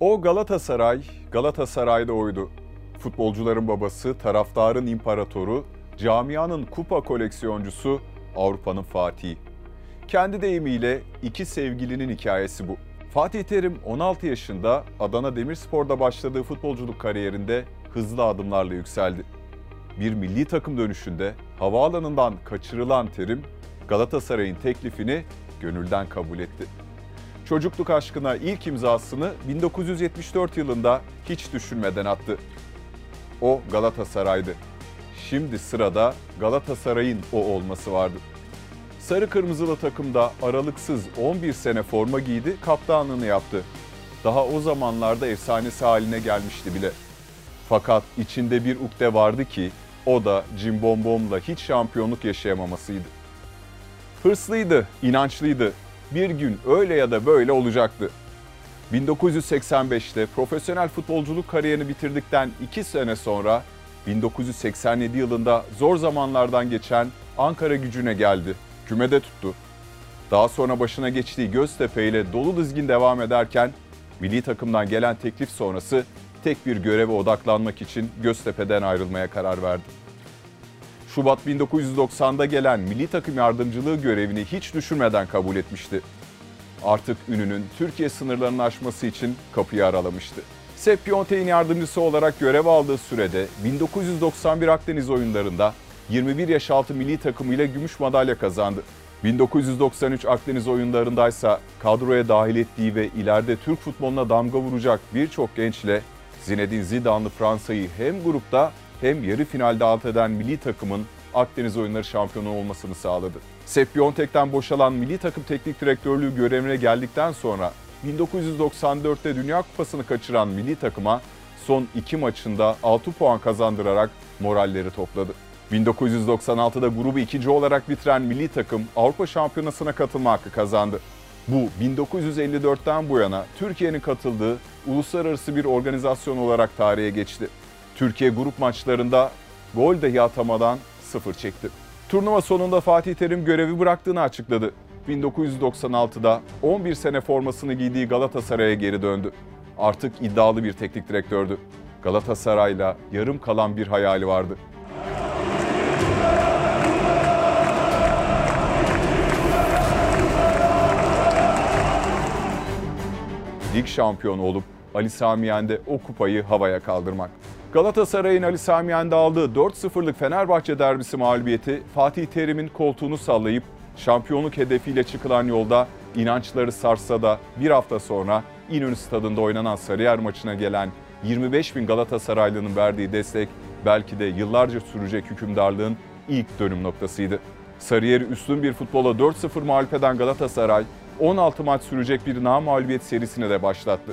O Galatasaray, Galatasaray'da oydu. Futbolcuların babası, taraftarın imparatoru, camianın kupa koleksiyoncusu, Avrupa'nın Fatih'i. Kendi deyimiyle iki sevgilinin hikayesi bu. Fatih Terim 16 yaşında Adana Demirspor'da başladığı futbolculuk kariyerinde hızlı adımlarla yükseldi. Bir milli takım dönüşünde havaalanından kaçırılan Terim, Galatasaray'ın teklifini gönülden kabul etti. Çocukluk aşkına ilk imzasını 1974 yılında hiç düşünmeden attı. O Galatasaray'dı. Şimdi sırada Galatasaray'ın o olması vardı. Sarı kırmızılı takımda aralıksız 11 sene forma giydi, kaptanlığını yaptı. Daha o zamanlarda efsanesi haline gelmişti bile. Fakat içinde bir ukde vardı ki o da Cimbombom'la hiç şampiyonluk yaşayamamasıydı. Hırslıydı, inançlıydı. Bir gün öyle ya da böyle olacaktı. 1985'te profesyonel futbolculuk kariyerini bitirdikten 2 sene sonra 1987 yılında zor zamanlardan geçen Ankara gücüne geldi. Kümede tuttu. Daha sonra başına geçtiği Göztepe ile dolu dizgin devam ederken milli takımdan gelen teklif sonrası tek bir göreve odaklanmak için Göztepe'den ayrılmaya karar verdi. Şubat 1990'da gelen milli takım yardımcılığı görevini hiç düşünmeden kabul etmişti. Artık ününün Türkiye sınırlarını aşması için kapıyı aralamıştı. Sepp Piontek'in yardımcısı olarak görev aldığı sürede 1991 Akdeniz oyunlarında 21 yaş altı milli takımıyla gümüş madalya kazandı. 1993 Akdeniz oyunlarındaysa kadroya dahil ettiği ve ileride Türk futboluna damga vuracak birçok gençle Zinedine Zidane'lı Fransa'yı hem grupta hem yarı finalde alt eden milli takımın Akdeniz oyunları şampiyonu olmasını sağladı. Sepp Piontek'ten boşalan milli takım teknik direktörlüğü görevine geldikten sonra 1994'te Dünya Kupası'nı kaçıran milli takıma son iki maçında 6 puan kazandırarak moralleri topladı. 1996'da grubu ikinci olarak bitiren milli takım Avrupa Şampiyonası'na katılma hakkı kazandı. Bu 1954'ten bu yana Türkiye'nin katıldığı uluslararası bir organizasyon olarak tarihe geçti. Türkiye grup maçlarında gol dahi atamadan sıfır çekti. Turnuva sonunda Fatih Terim görevi bıraktığını açıkladı. 1996'da 11 sene formasını giydiği Galatasaray'a geri döndü. Artık iddialı bir teknik direktördü. Galatasaray'la yarım kalan bir hayali vardı. Lig şampiyonu olup Ali Sami Yen'de o kupayı havaya kaldırmak. Galatasaray'ın Ali Sami Yen'de aldığı 4-0'lık Fenerbahçe derbisi mağlubiyeti Fatih Terim'in koltuğunu sallayıp şampiyonluk hedefiyle çıkılan yolda inançları sarsa da bir hafta sonra İnönü Stadında oynanan Sarıyer maçına gelen 25 bin Galatasaraylı'nın verdiği destek belki de yıllarca sürecek hükümdarlığın ilk dönüm noktasıydı. Sarıyer'i üstün bir futbola 4-0 mağlup eden Galatasaray 16 maç sürecek bir mağlubiyet serisine de başlattı.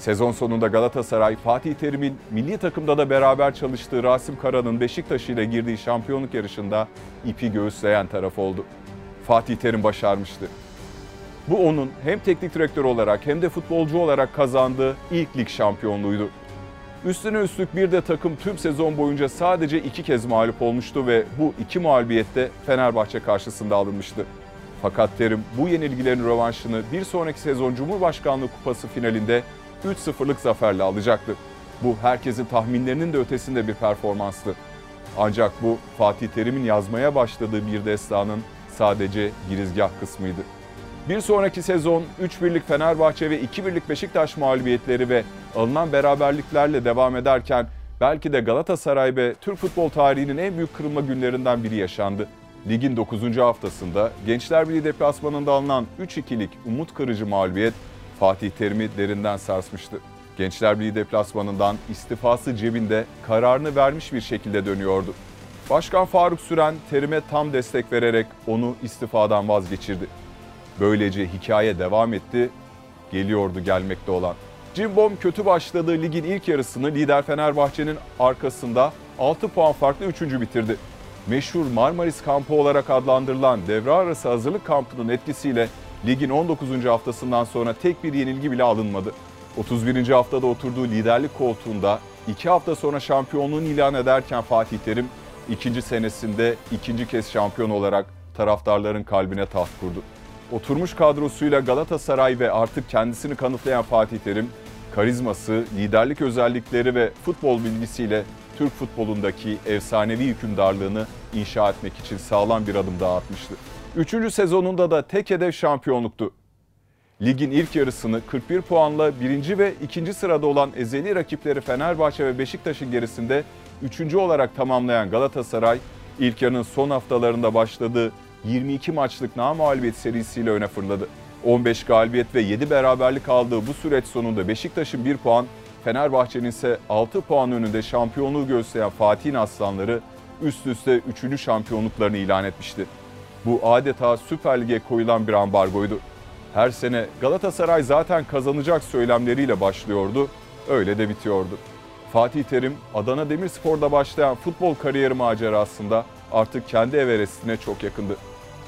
Sezon sonunda Galatasaray, Fatih Terim'in milli takımda da beraber çalıştığı Rasim Kara'nın Beşiktaş ile girdiği şampiyonluk yarışında ipi göğüsleyen taraf oldu. Fatih Terim başarmıştı. Bu onun hem teknik direktör olarak hem de futbolcu olarak kazandığı ilk lig şampiyonluğuydu. Üstüne üstlük bir de takım tüm sezon boyunca sadece iki kez mağlup olmuştu ve bu iki mağlubiyette Fenerbahçe karşısında alınmıştı. Fakat Terim bu yenilgilerin rövanşını bir sonraki sezon Cumhurbaşkanlığı Kupası finalinde 3-0'lık zaferle alacaktı. Bu herkesin tahminlerinin de ötesinde bir performanstı. Ancak bu Fatih Terim'in yazmaya başladığı bir destanın sadece girizgah kısmıydı. Bir sonraki sezon 3-1'lik Fenerbahçe ve 2-1'lik Beşiktaş mağlubiyetleri ve alınan beraberliklerle devam ederken belki de Galatasaray ve Türk futbol tarihinin en büyük kırılma günlerinden biri yaşandı. Ligin 9. haftasında Gençler Birliği deplasmanında alınan 3-2'lik umut kırıcı mağlubiyet Fatih Terim'i derinden sarsmıştı. Gençler Birliği deplasmanından istifası cebinde kararını vermiş bir şekilde dönüyordu. Başkan Faruk Süren Terim'e tam destek vererek onu istifadan vazgeçirdi. Böylece hikaye devam etti, geliyordu gelmekte olan. Cimbom kötü başladığı ligin ilk yarısını lider Fenerbahçe'nin arkasında 6 puan farklı 3. bitirdi. Meşhur Marmaris kampı olarak adlandırılan devre arası hazırlık kampının etkisiyle ligin 19. haftasından sonra tek bir yenilgi bile alınmadı. 31. haftada oturduğu liderlik koltuğunda 2 hafta sonra şampiyonluğunu ilan ederken Fatih Terim ikinci senesinde ikinci kez şampiyon olarak taraftarların kalbine taht kurdu. Oturmuş kadrosuyla Galatasaray ve artık kendisini kanıtlayan Fatih Terim karizması, liderlik özellikleri ve futbol bilgisiyle Türk futbolundaki efsanevi hükümdarlığını inşa etmek için sağlam bir adım daha atmıştı. Üçüncü sezonunda da tek hedef şampiyonluktu. Ligin ilk yarısını 41 puanla birinci ve ikinci sırada olan ezeli rakipleri Fenerbahçe ve Beşiktaş'ın gerisinde üçüncü olarak tamamlayan Galatasaray, ilk yarının son haftalarında başladığı 22 maçlık namalibiyet serisiyle öne fırladı. 15 galibiyet ve 7 beraberlik aldığı bu süreç sonunda Beşiktaş'ın 1 puan, Fenerbahçe'nin ise 6 puan önünde şampiyonluğu gösteren Fatih'in Aslanları üst üste 3. şampiyonluklarını ilan etmişti. Bu adeta Süper Lig'e koyulan bir ambargoydu. Her sene Galatasaray zaten kazanacak söylemleriyle başlıyordu, öyle de bitiyordu. Fatih Terim, Adana Demirspor'da başlayan futbol kariyeri macerasında artık kendi Everest'ine çok yakındı.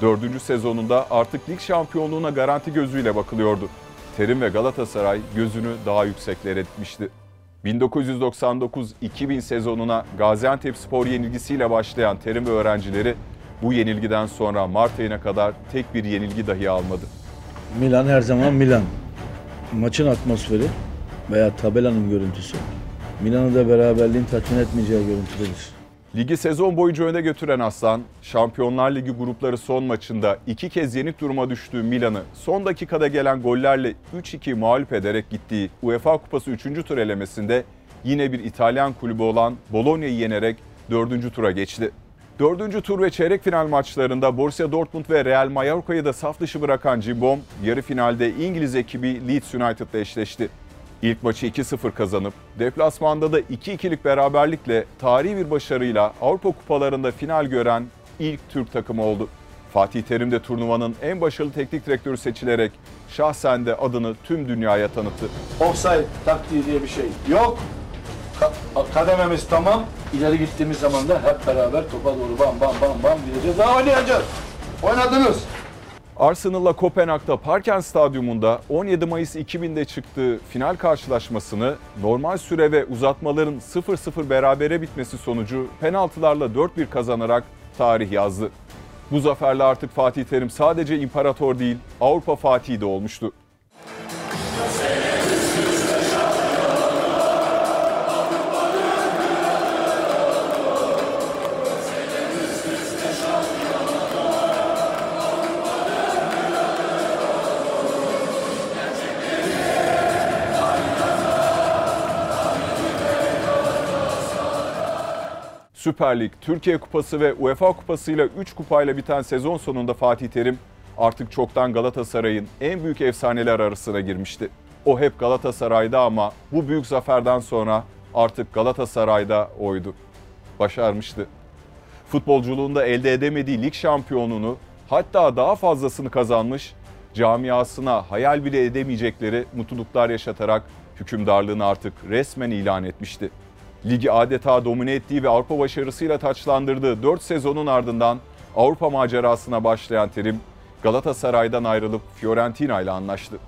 Dördüncü sezonunda artık lig şampiyonluğuna garanti gözüyle bakılıyordu. Terim ve Galatasaray gözünü daha yükseklere dikmişti. 1999-2000 sezonuna Gaziantep Spor yenilgisiyle başlayan Terim ve öğrencileri bu yenilgiden sonra Mart ayına kadar tek bir yenilgi dahi almadı. Milan her zaman Milan. Maçın atmosferi veya tabelanın görüntüsü Milan'ı da beraberliğin tatmin etmeyeceği görüntüdedir. Ligi sezon boyunca öne götüren Aslan, Şampiyonlar Ligi grupları son maçında iki kez yenik duruma düştüğü Milan'ı son dakikada gelen gollerle 3-2 mağlup ederek gittiği UEFA Kupası 3. tur elemesinde yine bir İtalyan kulübü olan Bologna'yı yenerek 4. tura geçti. 4. tur ve çeyrek final maçlarında Borussia Dortmund ve Real Mallorca'yı da saf dışı bırakan Cimbom, yarı finalde İngiliz ekibi Leeds United'la eşleşti. İlk maçı 2-0 kazanıp deplasmanda da 2-2'lik beraberlikle tarihi bir başarıyla Avrupa Kupalarında final gören ilk Türk takımı oldu. Fatih Terim de turnuvanın en başarılı teknik direktörü seçilerek şahsen de adını tüm dünyaya tanıttı. Offside taktiği diye bir şey yok. Ka- kadememiz tamam. İleri gittiğimiz zaman da hep beraber topa doğru bam bam bam bam gideceğiz. Daha oynayacağız. Oynadınız. Arsenal'la Kopenhag'da Parken Stadyumunda 17 Mayıs 2000'de çıktığı final karşılaşmasını normal süre ve uzatmaların 0-0 berabere bitmesi sonucu penaltılarla 4-1 kazanarak tarih yazdı. Bu zaferle artık Fatih Terim sadece imparator değil, Avrupa Fatihi de olmuştu. Süper Lig, Türkiye Kupası ve UEFA Kupası ile 3 kupayla biten sezon sonunda Fatih Terim artık çoktan Galatasaray'ın en büyük efsaneler arasına girmişti. O hep Galatasaray'da ama bu büyük zaferden sonra artık Galatasaray'da oydu. Başarmıştı. Futbolculuğunda elde edemediği lig şampiyonluğunu hatta daha fazlasını kazanmış, camiasına hayal bile edemeyecekleri mutluluklar yaşatarak hükümdarlığını artık resmen ilan etmişti. Ligi adeta domine ettiği ve Avrupa başarısıyla taçlandırdığı 4 sezonun ardından Avrupa macerasına başlayan Terim, Galatasaray'dan ayrılıp Fiorentina ile anlaştı.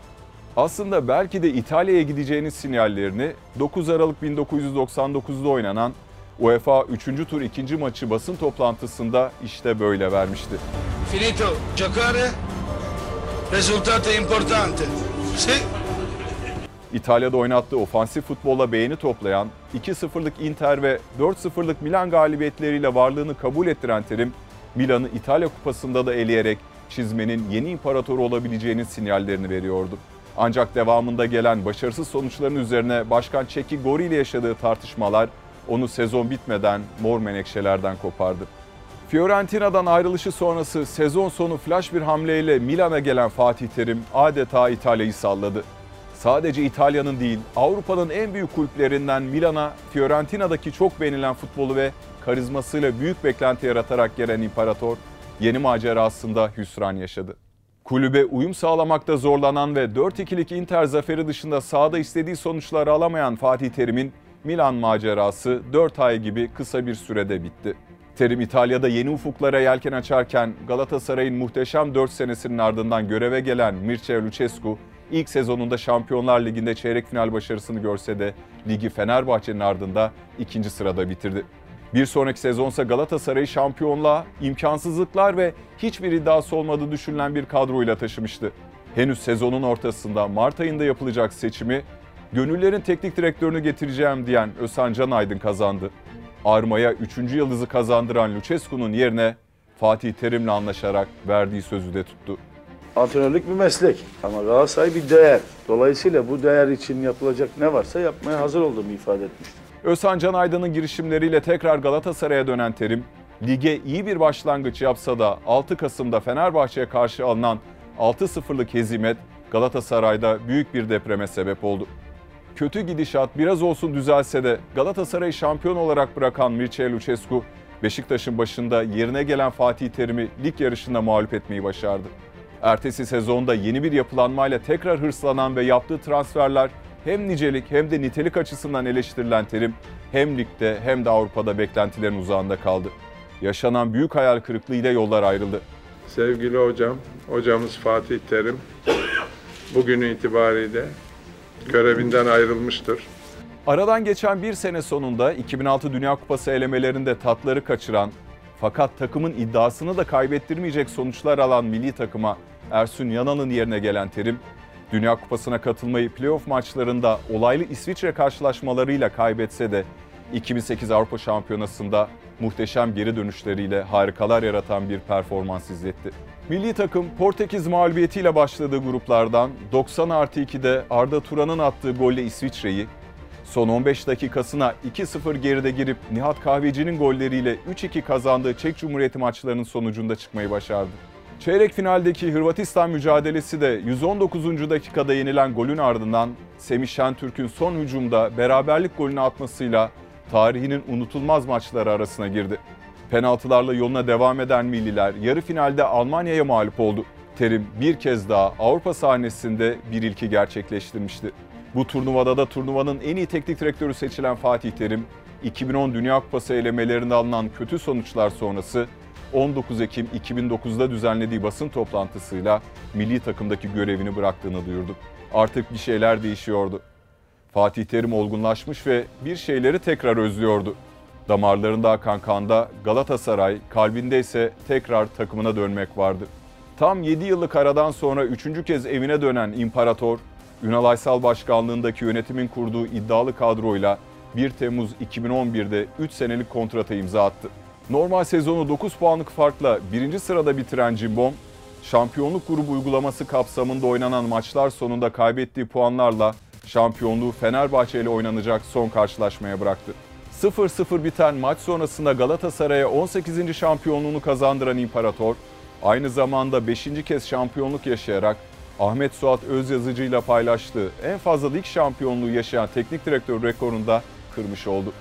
Aslında belki de İtalya'ya gideceğinin sinyallerini 9 Aralık 1999'da oynanan UEFA 3. tur 2. maçı basın toplantısında işte böyle vermişti. Finito giocare, risultato importante. Sì, İtalya'da oynattığı ofansif futbolla beğeni toplayan, 2-0'lık Inter ve 4-0'lık Milan galibiyetleriyle varlığını kabul ettiren Terim, Milan'ı İtalya Kupası'nda da eleyerek çizmenin yeni imparatoru olabileceğinin sinyallerini veriyordu. Ancak devamında gelen başarısız sonuçların üzerine Başkan Çeki Gori ile yaşadığı tartışmalar onu sezon bitmeden mor menekşelerden kopardı. Fiorentina'dan ayrılışı sonrası sezon sonu flash bir hamleyle Milan'a gelen Fatih Terim adeta İtalya'yı salladı. Sadece İtalya'nın değil, Avrupa'nın en büyük kulüplerinden Milan'a Fiorentina'daki çok beğenilen futbolu ve karizmasıyla büyük beklenti yaratarak gelen imparator, yeni macerasında hüsran yaşadı. Kulübe uyum sağlamakta zorlanan ve 4-2'lik Inter zaferi dışında sahada istediği sonuçları alamayan Fatih Terim'in Milan macerası 4 ay gibi kısa bir sürede bitti. Terim İtalya'da yeni ufuklara yelken açarken Galatasaray'ın muhteşem 4 senesinin ardından göreve gelen Mircea Lucescu ilk sezonunda Şampiyonlar Ligi'nde çeyrek final başarısını görse de ligi Fenerbahçe'nin ardında ikinci sırada bitirdi. Bir sonraki sezonsa Galatasaray'ı şampiyonluğa, imkansızlıklar ve hiçbir iddiası olmadığı düşünülen bir kadroyla taşımıştı. Henüz sezonun ortasında Mart ayında yapılacak seçimi Gönüllerin teknik direktörünü getireceğim diyen Özhan Can Aydın kazandı. Arma'ya 3. yıldızı kazandıran Lucescu'nun yerine Fatih Terim'le anlaşarak verdiği sözü de tuttu. Antrenörlük bir meslek ama Galatasaray bir değer. Dolayısıyla bu değer için yapılacak ne varsa yapmaya hazır olduğumu ifade etmiştim. Özhan Can Aydın'ın girişimleriyle tekrar Galatasaray'a dönen Terim, lige iyi bir başlangıç yapsa da 6 Kasım'da Fenerbahçe'ye karşı alınan 6-0'lık hezimet Galatasaray'da büyük bir depreme sebep oldu. Kötü gidişat biraz olsun düzelse de Galatasaray'ı şampiyon olarak bırakan Mircea Lucescu, Beşiktaş'ın başında yerine gelen Fatih Terim'i lig yarışında mağlup etmeyi başardı. Ertesi sezonda yeni bir yapılanmayla tekrar hırslanan ve yaptığı transferler hem nicelik hem de nitelik açısından eleştirilen Terim hem ligde hem de Avrupa'da beklentilerin uzağında kaldı. Yaşanan büyük hayal kırıklığıyla yollar ayrıldı. Sevgili hocam, hocamız Fatih Terim bugün itibariyle görevinden ayrılmıştır. Aradan geçen bir sene sonunda 2006 Dünya Kupası elemelerinde tatları kaçıran fakat takımın iddiasını da kaybettirmeyecek sonuçlar alan milli takıma Ersun Yanal'ın yerine gelen Terim, Dünya Kupası'na katılmayı playoff maçlarında olaylı İsviçre karşılaşmalarıyla kaybetse de 2008 Avrupa Şampiyonası'nda muhteşem geri dönüşleriyle harikalar yaratan bir performans izletti. Milli takım Portekiz mağlubiyetiyle başladığı gruplardan 90 artı 2'de Arda Turan'ın attığı golle İsviçre'yi, son 15 dakikasına 2-0 geride girip Nihat Kahveci'nin golleriyle 3-2 kazandığı Çek Cumhuriyeti maçlarının sonucunda çıkmayı başardı. Çeyrek finaldeki Hırvatistan mücadelesi de 119. dakikada yenilen golün ardından Semih Şentürk'ün son hücumda beraberlik golünü atmasıyla tarihinin unutulmaz maçları arasına girdi. Penaltılarla yoluna devam eden milliler yarı finalde Almanya'ya mağlup oldu. Terim bir kez daha Avrupa sahnesinde bir ilki gerçekleştirmişti. Bu turnuvada da turnuvanın en iyi teknik direktörü seçilen Fatih Terim, 2010 Dünya Kupası elemelerinde alınan kötü sonuçlar sonrası 19 Ekim 2009'da düzenlediği basın toplantısıyla milli takımdaki görevini bıraktığını duyurdu. Artık bir şeyler değişiyordu. Fatih Terim olgunlaşmış ve bir şeyleri tekrar özlüyordu. Damarlarında akan kanda Galatasaray, kalbinde ise tekrar takımına dönmek vardı. Tam 7 yıllık aradan sonra 3. kez evine dönen İmparator, Ünal Aysal başkanlığındaki yönetimin kurduğu iddialı kadroyla 1 Temmuz 2011'de 3 senelik kontrata imza attı. Normal sezonu 9 puanlık farkla birinci sırada bitiren Cimbom, şampiyonluk grubu uygulaması kapsamında oynanan maçlar sonunda kaybettiği puanlarla şampiyonluğu Fenerbahçe ile oynanacak son karşılaşmaya bıraktı. 0-0 biten maç sonrasında Galatasaray'a 18. şampiyonluğunu kazandıran İmparator, aynı zamanda 5. kez şampiyonluk yaşayarak Ahmet Suat Özyazıcı ile paylaştığı en fazla lig şampiyonluğu yaşayan teknik direktör rekorunu da kırmış oldu.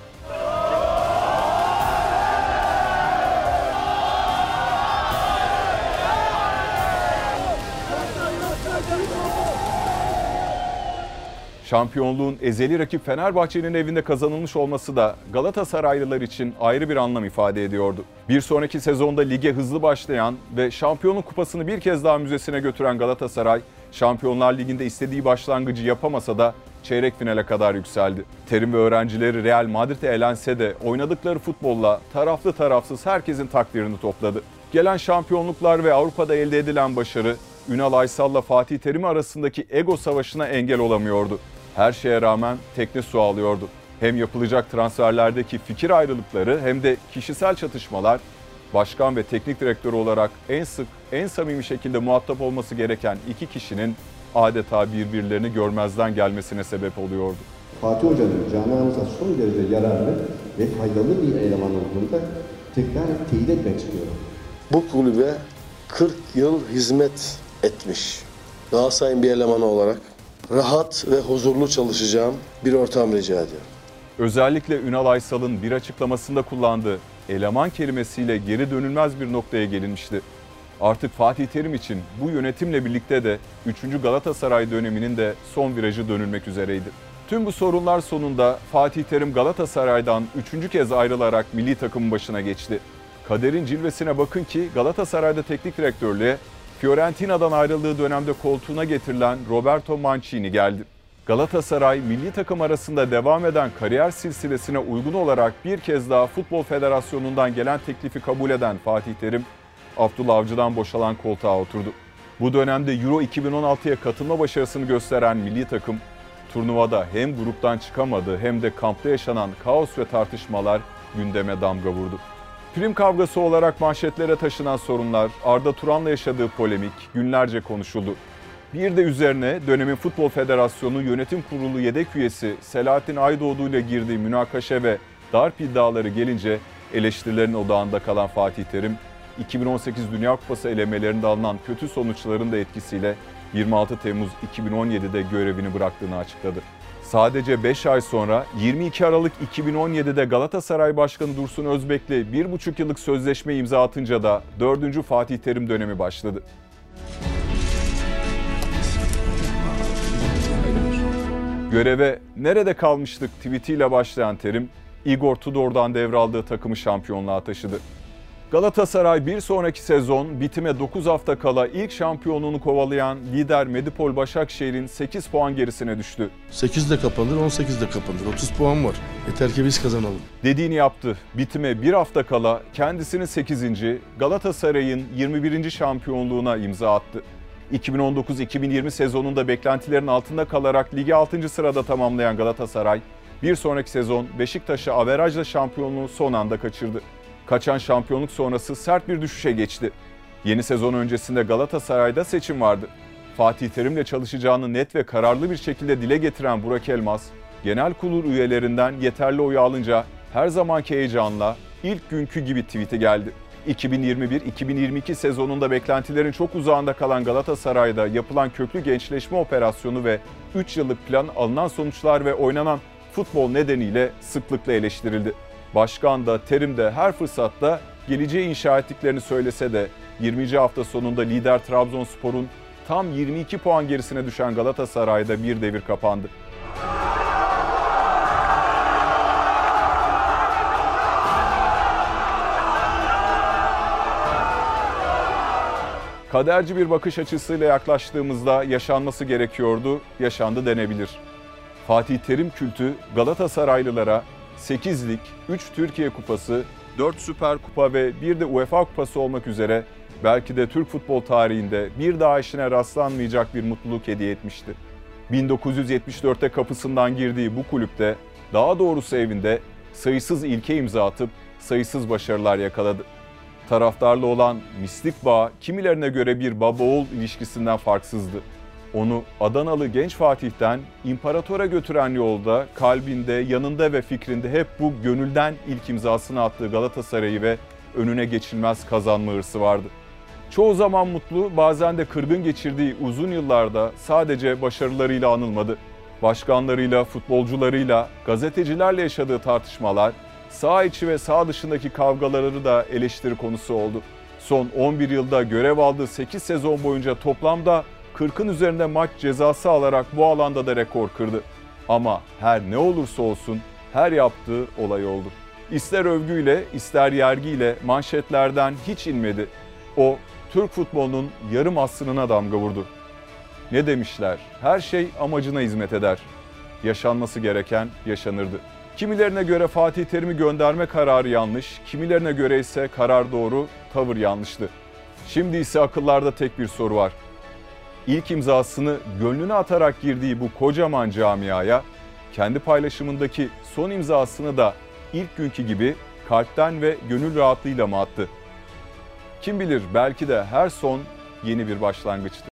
Şampiyonluğun ezeli rakip Fenerbahçe'nin evinde kazanılmış olması da Galatasaraylılar için ayrı bir anlam ifade ediyordu. Bir sonraki sezonda lige hızlı başlayan ve şampiyonluk kupasını bir kez daha müzesine götüren Galatasaray, Şampiyonlar Ligi'nde istediği başlangıcı yapamasa da çeyrek finale kadar yükseldi. Terim ve öğrencileri Real Madrid'e elense de oynadıkları futbolla taraflı tarafsız herkesin takdirini topladı. Gelen şampiyonluklar ve Avrupa'da elde edilen başarı Ünal Aysal'la Fatih Terim arasındaki ego savaşına engel olamıyordu. Her şeye rağmen tekne su alıyordu. Hem yapılacak transferlerdeki fikir ayrılıkları hem de kişisel çatışmalar başkan ve teknik direktör olarak en sık, en samimi şekilde muhatap olması gereken iki kişinin adeta birbirlerini görmezden gelmesine sebep oluyordu. Fatih Hoca'nın camiamıza son derece yararlı ve faydalı bir eleman olduğunu da tekrar teyit etmek istiyorum. Bu kulübe 40 yıl hizmet etmiş. Galatasaray'ın bir elemanı olarak rahat ve huzurlu çalışacağım bir ortam rica ediyorum. Özellikle Ünal Aysal'ın bir açıklamasında kullandığı eleman kelimesiyle geri dönülmez bir noktaya gelinmişti. Artık Fatih Terim için bu yönetimle birlikte de 3. Galatasaray döneminin de son virajı dönülmek üzereydi. Tüm bu sorunlar sonunda Fatih Terim Galatasaray'dan 3. kez ayrılarak milli takımın başına geçti. Kaderin cilvesine bakın ki Galatasaray'da teknik direktörlüğe Fiorentina'dan ayrıldığı dönemde koltuğuna getirilen Roberto Mancini geldi. Galatasaray milli takım arasında devam eden kariyer silsilesine uygun olarak bir kez daha Futbol Federasyonu'ndan gelen teklifi kabul eden Fatih Terim, Abdullah Avcı'dan boşalan koltuğa oturdu. Bu dönemde Euro 2016'ya katılma başarısını gösteren milli takım, turnuvada hem gruptan çıkamadı hem de kampta yaşanan kaos ve tartışmalar gündeme damga vurdu. Prim kavgası olarak manşetlere taşınan sorunlar, Arda Turan'la yaşadığı polemik günlerce konuşuldu. Bir de üzerine dönemin Futbol Federasyonu Yönetim Kurulu yedek üyesi Selahattin Aydoğdu ile girdiği münakaşa ve darp iddiaları gelince eleştirilerin odağında kalan Fatih Terim, 2018 Dünya Kupası elemelerinde alınan kötü sonuçların da etkisiyle 26 Temmuz 2017'de görevini bıraktığını açıkladı. Sadece 5 ay sonra 22 Aralık 2017'de Galatasaray Başkanı Dursun Özbek'le 1,5 yıllık sözleşme imza atınca da 4. Fatih Terim dönemi başladı. Göreve nerede kalmıştık tweetiyle başlayan Terim, Igor Tudor'dan devraldığı takımı şampiyonluğa taşıdı. Galatasaray bir sonraki sezon bitime 9 hafta kala ilk şampiyonluğunu kovalayan lider Medipol Başakşehir'in 8 puan gerisine düştü. 8 de kapanır, 18 de kapanır. 30 puan var. Yeter ki biz kazanalım. Dediğini yaptı. Bitime bir hafta kala kendisinin 8. Galatasaray'ın 21. şampiyonluğuna imza attı. 2019-2020 sezonunda beklentilerin altında kalarak ligi 6. sırada tamamlayan Galatasaray, bir sonraki sezon Beşiktaş'a averajla şampiyonluğu son anda kaçırdı. Kaçan şampiyonluk sonrası sert bir düşüşe geçti. Yeni sezon öncesinde Galatasaray'da seçim vardı. Fatih Terim'le çalışacağını net ve kararlı bir şekilde dile getiren Burak Elmas, genel kurul üyelerinden yeterli oyu alınca her zamanki heyecanla ilk günkü gibi tweet'i geldi. 2021-2022 sezonunda beklentilerin çok uzağında kalan Galatasaray'da yapılan köklü gençleşme operasyonu ve 3 yıllık plan alınan sonuçlar ve oynanan futbol nedeniyle sıklıkla eleştirildi. Başkan da Terim de her fırsatta geleceği inşa ettiklerini söylese de 20. hafta sonunda lider Trabzonspor'un tam 22 puan gerisine düşen Galatasaray'da bir devir kapandı. Kaderci bir bakış açısıyla yaklaştığımızda yaşanması gerekiyordu, yaşandı denebilir. Fatih Terim kültü Galatasaraylılara 8 lig, 3 Türkiye Kupası, 4 Süper Kupa ve bir de UEFA Kupası olmak üzere belki de Türk futbol tarihinde bir daha işine rastlanmayacak bir mutluluk hediye etmişti. 1974'te kapısından girdiği bu kulüpte, daha doğrusu evinde sayısız ilke imza atıp sayısız başarılar yakaladı. Taraftarlı olan mistik bağ kimilerine göre bir baba-oğul ilişkisinden farksızdı. Onu Adanalı genç Fatih'ten imparatora götüren yolda, kalbinde, yanında ve fikrinde hep bu gönülden ilk imzasını attığı Galatasaray'ı ve önüne geçilmez kazanma hırsı vardı. Çoğu zaman mutlu, bazen de kırgın geçirdiği uzun yıllarda sadece başarılarıyla anılmadı. Başkanlarıyla, futbolcularıyla, gazetecilerle yaşadığı tartışmalar, sağ içi ve sağ dışındaki kavgaları da eleştiri konusu oldu. Son 11 yılda görev aldığı 8 sezon boyunca toplamda 40'ın üzerinde maç cezası alarak bu alanda da rekor kırdı. Ama her ne olursa olsun her yaptığı olay oldu. İster övgüyle ister yergiyle manşetlerden hiç inmedi. O Türk futbolunun yarım asrına damga vurdu. Ne demişler? Her şey amacına hizmet eder. Yaşanması gereken yaşanırdı. Kimilerine göre Fatih Terim'i gönderme kararı yanlış, kimilerine göre ise karar doğru, tavır yanlıştı. Şimdi ise akıllarda tek bir soru var. İlk imzasını gönlüne atarak girdiği bu kocaman camiaya kendi paylaşımındaki son imzasını da ilk günkü gibi kalpten ve gönül rahatlığıyla mı attı? Kim bilir belki de her son yeni bir başlangıçtı.